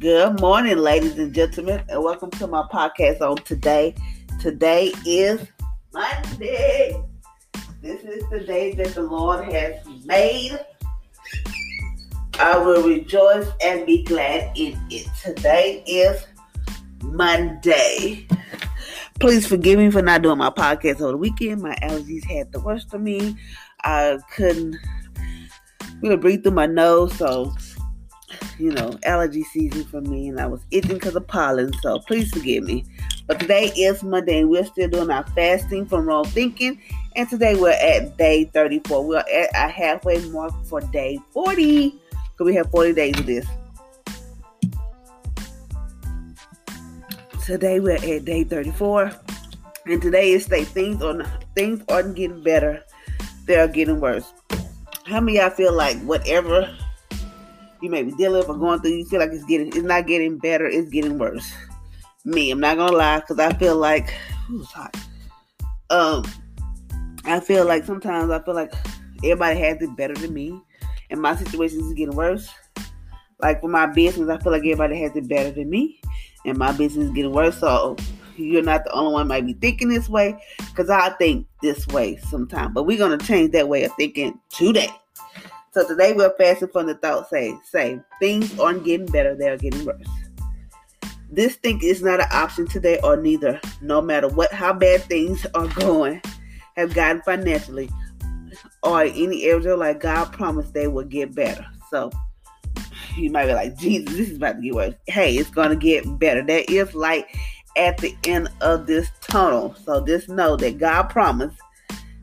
Good morning, ladies and gentlemen, and welcome to my podcast on today. Today is Monday. This is the day that the Lord has made. I will rejoice and be glad in it. Today is Monday. Please forgive me for not doing my podcast over the weekend. My allergies had the worst of me. I couldn't really breathe through my nose, so you know, allergy season for me, and I was itching because of pollen, so please forgive me. But today is Monday, and we're still doing our fasting from wrong thinking, and today we're at day 34. We're at our halfway mark for day 40, because we have 40 days of this. Today we're at day 34, and today is say things on things aren't getting better, they're getting worse. How many y'all feel like whatever you may be dealing with or going through, you feel like it's getting, it's not getting better, it's getting worse. Me, I'm not gonna lie, because I feel like, who's hot? Um, I feel like sometimes I feel like everybody has it better than me, and my situation is getting worse. Like for my business, I feel like everybody has it better than me, and my business is getting worse. So you're not the only one might be thinking this way, because I think this way sometimes. But we're gonna change that way of thinking today. So today we're fasting from the thought say, say, things aren't getting better, they are getting worse. This thing is not an option today or neither, no matter what how bad things are going, have gotten financially, or any area like God promised they will get better. So you might be like, Jesus, this is about to get worse. Hey, it's gonna get better. There is light at the end of this tunnel. So just know that God promised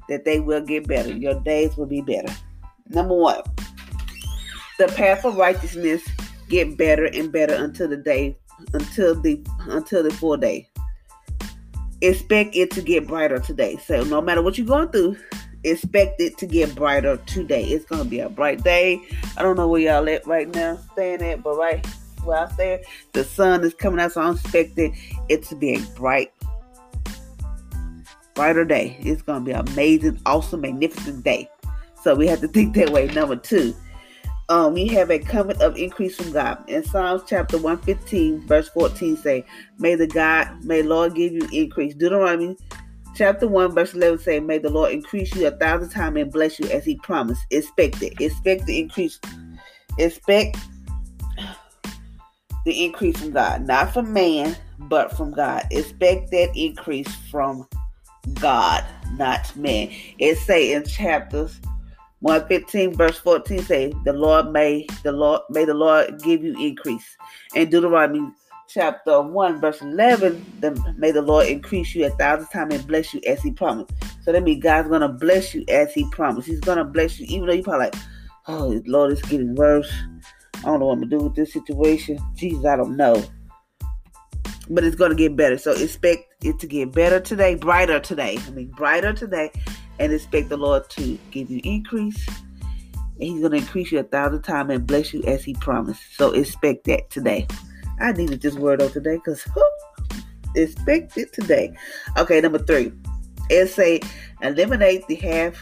that they will get better. Your days will be better. Number one, the path of righteousness get better and better until the day, until the until the full day. Expect it to get brighter today. So no matter what you're going through, expect it to get brighter today. It's gonna be a bright day. I don't know where y'all at right now, staying at, but right where I stay, the sun is coming out, so I'm expecting it to be a bright, brighter day. It's gonna be an amazing, awesome, magnificent day. So we have to think that way. Number two, um, we have a covenant of increase from God. In Psalms chapter 115, verse 14 say, May the God, may Lord give you increase. Deuteronomy chapter 1, verse 11 say, May the Lord increase you a thousand times and bless you as he promised. Expect it. Expect the increase. Expect the increase from God. Not from man, but from God. Expect that increase from God, not man. It say in chapters 115 verse 14 say the lord may the lord may the lord give you increase. And deuteronomy chapter 1 verse 11 the, may the lord increase you a thousand times and bless you as he promised. So that means god's gonna bless you as he promised. He's gonna bless you even though you're probably like oh lord it's getting worse. I don't know what i'm gonna do with this situation. Jesus i don't know. But it's gonna get better. So expect it to get better today brighter today. I mean brighter today and expect the Lord to give you increase. And He's going to increase you a thousand times and bless you as He promised. So expect that today. I needed this word on today because expect it today. Okay, number three. It say eliminate the half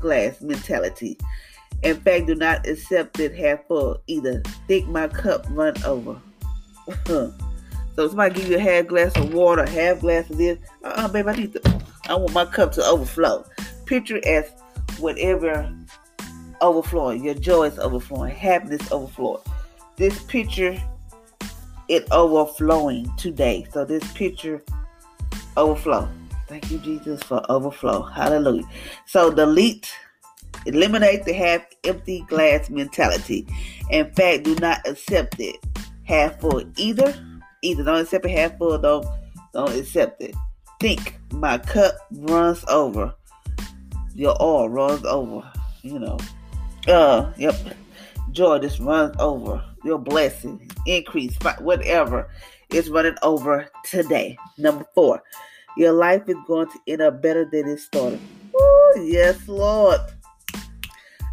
glass mentality. In fact, do not accept it half full either. Think my cup run over. so somebody give you a half glass of water, half glass of this. Uh uh babe, I need to I want my cup to overflow. Picture as whatever overflowing. Your joy is overflowing. Happiness overflowing. This picture it overflowing today. So this picture overflow. Thank you, Jesus, for overflow. Hallelujah. So delete, eliminate the half empty glass mentality. In fact, do not accept it half full either. Either don't accept it half full, don't don't accept it. Think my cup runs over. Your oil runs over. You know. Uh yep. Joy just runs over. Your blessing, increase, whatever is running over today. Number four, your life is going to end up better than it started. Ooh, yes, Lord.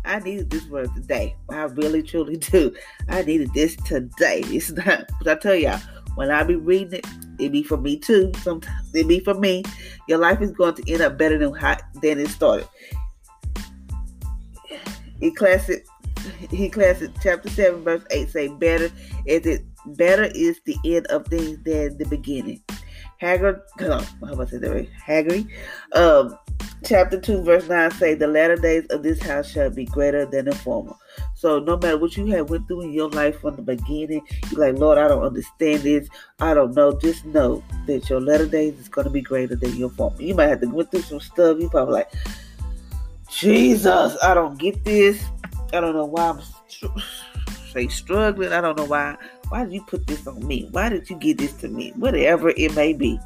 I needed this word today. I really truly do. I needed this today. It's not, but I tell y'all, when I be reading it, it be for me too. Sometimes it be for me. Your life is going to end up better than how than it started. He classic he classic chapter seven verse eight say better is it better is the end of things than the beginning. Haggard, come on. how about say that right? Haggai, um, chapter 2, verse 9 say, The latter days of this house shall be greater than the former. So no matter what you have went through in your life from the beginning, you're like, Lord, I don't understand this. I don't know. Just know that your latter days is going to be greater than your former. You might have to go through some stuff. You probably like, Jesus, I don't get this. I don't know why I'm say struggling. I don't know why why did you put this on me? Why did you give this to me? Whatever it may be.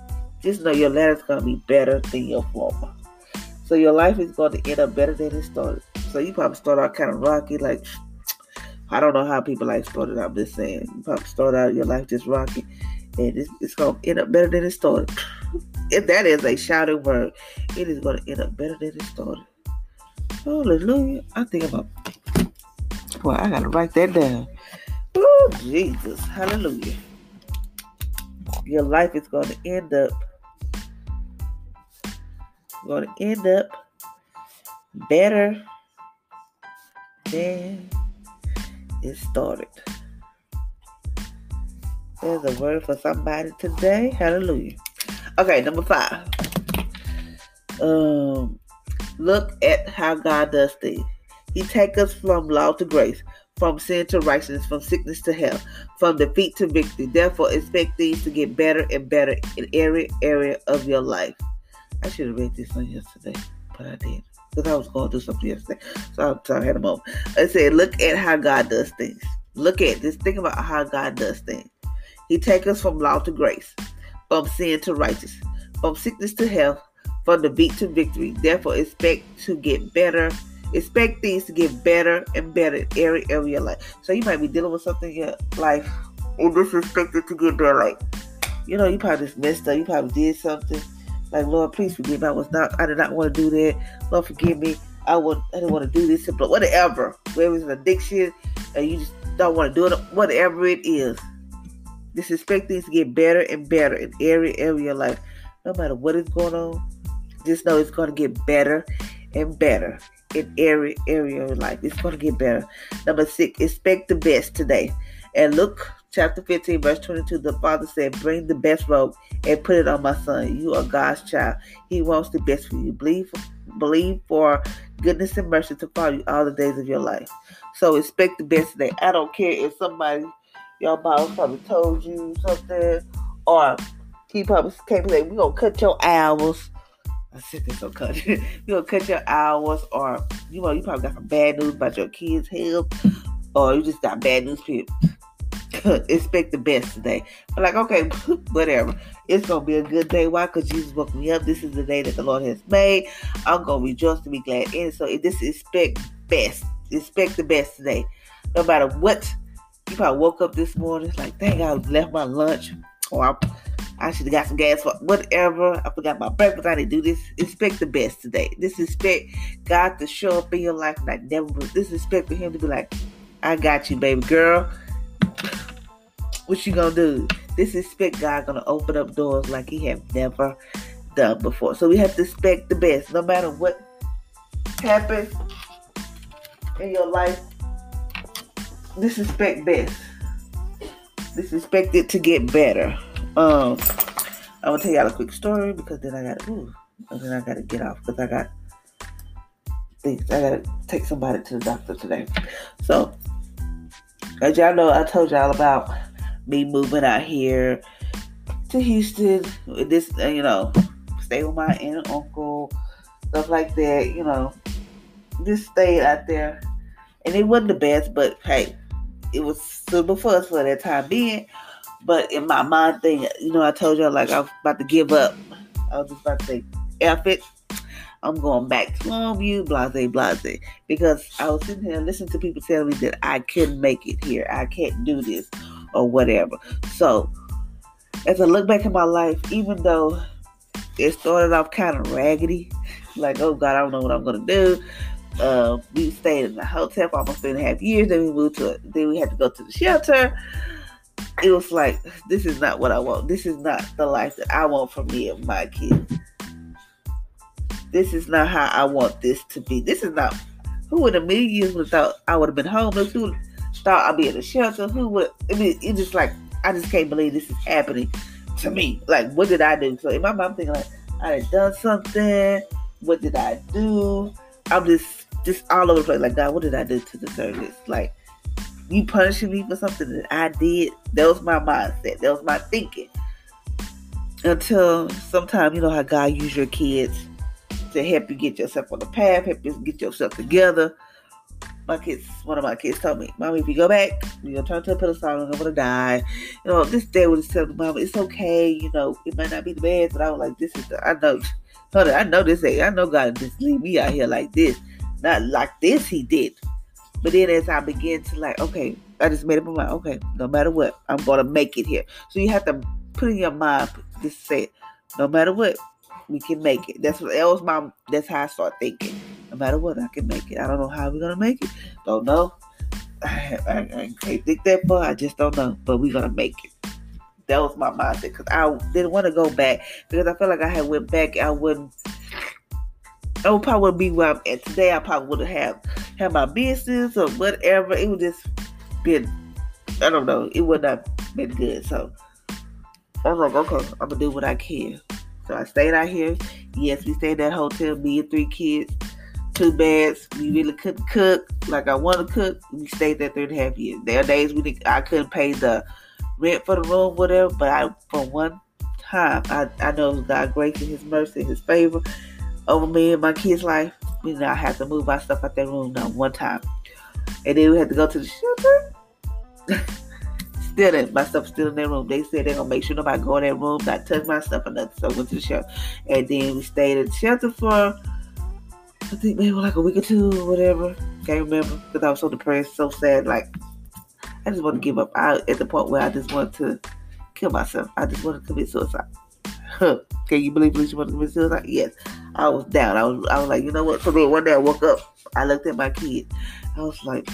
Just know your letter's gonna be better than your former. So your life is going to end up better than it started. So you probably start out kind of rocky, like I don't know how people like started out. I'm just saying, you probably start out your life just rocking, and it's, it's to end up better than it started. if that is a shouting word, it is to end up better than it started. Hallelujah! I think about. Well, I gotta write that down. Oh, Jesus. Hallelujah. Your life is to end up to end up better than it started. There's a word for somebody today. Hallelujah. Okay, number five. Um, look at how God does things. He takes us from law to grace from sin to righteousness, from sickness to health, from defeat to victory. Therefore, expect things to get better and better in every area of your life. I should have read this one yesterday, but I did because I was going through something yesterday. So, I had a moment. I said, look at how God does things. Look at this. Think about how God does things. He takes us from law to grace, from sin to righteousness, from sickness to health, from defeat to victory. Therefore, expect to get better expect things to get better and better in every area of your life. So you might be dealing with something in your life and this is expected to get better. Like, you know, you probably just messed up. You probably did something. Like, Lord, please forgive me. I was not I did not want to do that. Lord, forgive me. I would I didn't want to do this, but whatever. Whether it's an addiction and you just don't want to do it, whatever it is. Just expect things to get better and better in every area of life. No matter what is going on, just know it's going to get better and better in every area of life. It's going to get better. Number six, expect the best today. And Luke, chapter 15, verse 22, the Father said, Bring the best robe and put it on my son. You are God's child. He wants the best for you. Believe, believe for goodness and mercy to follow you all the days of your life. So expect the best today. I don't care if somebody, your boss probably told you something, or he probably came and said, We're going to cut your hours I said this so cut. you gonna cut your hours, or you know, you probably got some bad news about your kids' health, or you just got bad news. People expect the best today. Like, okay, whatever. It's gonna be a good day. Why? Because Jesus woke me up. This is the day that the Lord has made. I'm gonna rejoice to be glad in. it. So this expect best. Expect the best today. No matter what. You probably woke up this morning. It's like, dang, I left my lunch, or I I should have got some gas for whatever. I forgot my breakfast. I didn't do this. Expect the best today. This expect God to show up in your life like never. This expect for Him to be like, I got you, baby girl. What you gonna do? This is expect God gonna open up doors like He have never done before. So we have to expect the best, no matter what happens in your life. This is expect best. This expect it to get better. Um, I'm gonna tell y'all a quick story because then I gotta, ooh, then I gotta get off because I got things. I gotta take somebody to the doctor today. So, as y'all know, I told y'all about me moving out here to Houston. This, uh, you know, stay with my aunt and uncle, stuff like that. You know, just stayed out there, and it wasn't the best, but hey, it was for us for that time being. But in my mind thing, you know, I told y'all like I was about to give up. I was just about to say, F it. I'm going back to Longview, blase, blase. Because I was sitting here listening to people telling me that I couldn't make it here. I can't do this or whatever. So as I look back in my life, even though it started off kind of raggedy, like, oh God, I don't know what I'm gonna do. Uh, we stayed in the hotel for almost three and a half years. Then we moved to, then we had to go to the shelter. It was like, this is not what I want. This is not the life that I want for me and my kids. This is not how I want this to be. This is not. Who would a million years would have thought I would have been homeless? Who thought I'd be in a shelter? Who would? I mean, it's just like I just can't believe this is happening to me. Like, what did I do? So in my mind, I'm thinking like I had done something. What did I do? I'm just just all over the place. Like, God, what did I do to deserve this? Like, you punishing me for something that I did. That was my mindset. That was my thinking. Until sometimes, you know how God use your kids to help you get yourself on the path, help you get yourself together. My kids, one of my kids told me, Mommy, if you go back, you're gonna turn to a pedestal and I'm gonna die. You know, this day was telling Mama, it's okay, you know, it might not be the best, but I was like, this is the, I know, hold I know this ain't, I know God just leave me out here like this. Not like this, He did. But then as I begin to like, okay, I just made up my mind, okay, no matter what, I'm gonna make it here. So you have to put in your mind, just say, no matter what, we can make it. That's what that was my that's how I start thinking. No matter what, I can make it. I don't know how we're gonna make it. Don't know. I, I, I can't think that far. I just don't know. But we're gonna make it. That was my mindset because I didn't want to go back because I felt like I had went back. I wouldn't. I would probably be where I'm at today. I probably would have had my business or whatever. It would just been. I don't know. It would not been good. So I was like, okay, I'm gonna do what I can. So I stayed out here. Yes, we stayed at hotel, me and three kids, two beds. We really couldn't cook like I want to cook. We stayed there three and a half years. There are days we did, I couldn't pay the rent for the room, whatever. But I, for one time, I, I know God grace and His mercy, His favor over me and my kids' life. We did not have to move my stuff out that room now one time. And then we had to go to the shelter. still in my stuff still in that room. They said they're gonna make sure nobody go in that room, not touch my stuff or nothing. So I went to the shelter. And then we stayed at the shelter for I think maybe like a week or two or whatever. Can't remember. Because I was so depressed, so sad, like I just want to give up. I at the point where I just want to kill myself. I just want to commit suicide. Can you believe you want to commit suicide? Yes. I was down. I was I was like, you know what? So then one day I woke up, I looked at my kid. I was like,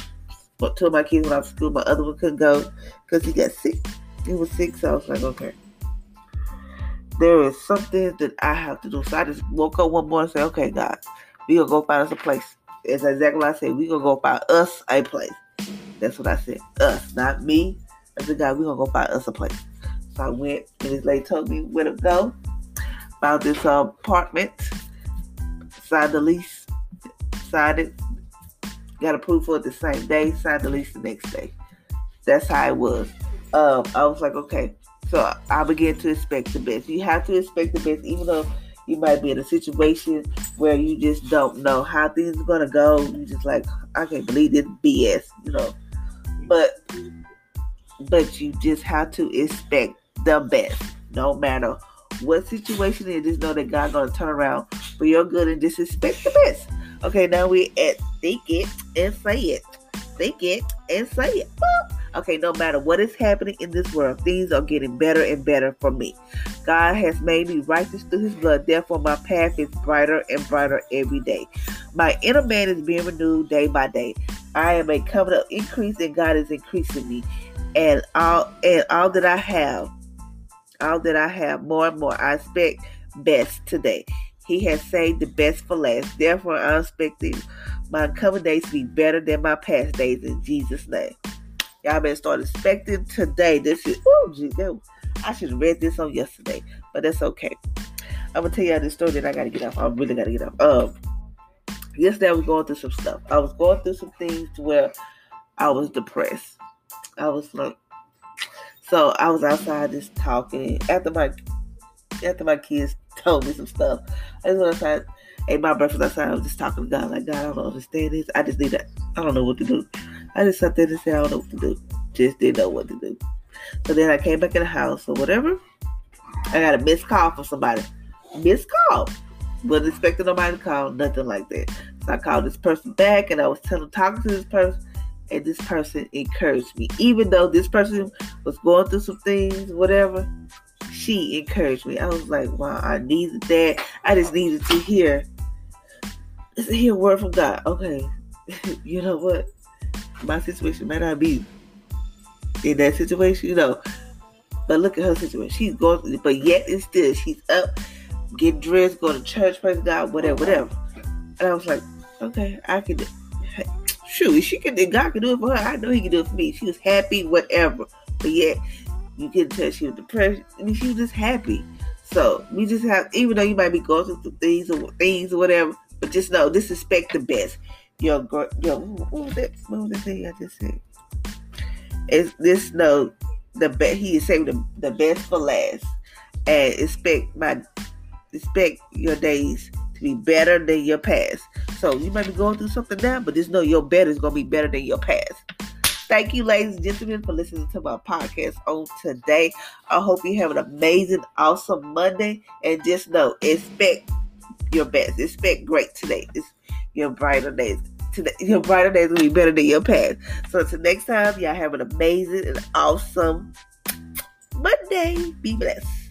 but two of my kids went off to school. My other one couldn't go because he got sick. He was sick, so I was like, okay. There is something that I have to do. So I just woke up one morning and said, okay, God, we gonna go find us a place. It's exactly what I said. We gonna go find us a place. That's what I said. Us, not me. I said, God, we gonna go find us a place. So I went, and this lady told me where to go. Found this uh, apartment, signed the lease, signed it, got approved for it the same day, signed the lease the next day. That's how it was. Um, I was like, okay. So I began to expect the best. You have to expect the best, even though you might be in a situation where you just don't know how things are gonna go. You just like, I can't believe this BS, you know. But but you just have to expect the best, no matter what situation it is. Just know that God's gonna turn around for your good and just expect the best. Okay, now we at think it and say it. Think it and say it. Okay, no matter what is happening in this world, things are getting better and better for me. God has made me righteous through his blood. Therefore, my path is brighter and brighter every day. My inner man is being renewed day by day. I am a covenant of increase, and God is increasing me. And all and all that I have, all that I have, more and more, I expect best today. He has saved the best for last. Therefore, I'm expecting my coming days to be better than my past days in Jesus' name. Y'all better start expecting today. This is, oh, geez, I should have read this on yesterday, but that's okay. I'm gonna tell y'all this story that I gotta get off. I really gotta get off. Um, yesterday I was going through some stuff. I was going through some things where I was depressed. I was like, so I was outside just talking after my after my kids told me some stuff. I just went outside, ate my breakfast outside. I was just talking to God, like God, I don't understand this. I just need that. I don't know what to do. I just sat there and said, I don't know what to do. Just didn't know what to do. So then I came back in the house or whatever. I got a missed call from somebody. Missed call. Wasn't expecting nobody to call, nothing like that. So I called this person back and I was telling talking to this person and this person encouraged me. Even though this person was going through some things, whatever, she encouraged me. I was like, wow, I needed that. I just needed to hear to hear a word from God. Okay. you know what? My situation might not be in that situation, you know. But look at her situation. She's going, but yet and still, she's up, getting dressed, going to church, praise God, whatever, whatever. And I was like, okay, I can. Shoot, she can. God can do it for her. I know He can do it for me. She was happy, whatever. But yet, you can tell she was depressed. I mean, she was just happy. So we just have, even though you might be going through some things or things or whatever, but just know, just expect the best. Your, your, what was that? What was thing I just said? Is this no the best? He is saving the, the best for last, and expect my expect your days to be better than your past. So you might be going through something now, but just know your better is gonna be better than your past. Thank you, ladies and gentlemen, for listening to my podcast on today. I hope you have an amazing, awesome Monday, and just know expect your best. Expect great today. It's your brighter days today, your brighter days will be better than your past. So until next time, y'all have an amazing and awesome Monday. Be blessed.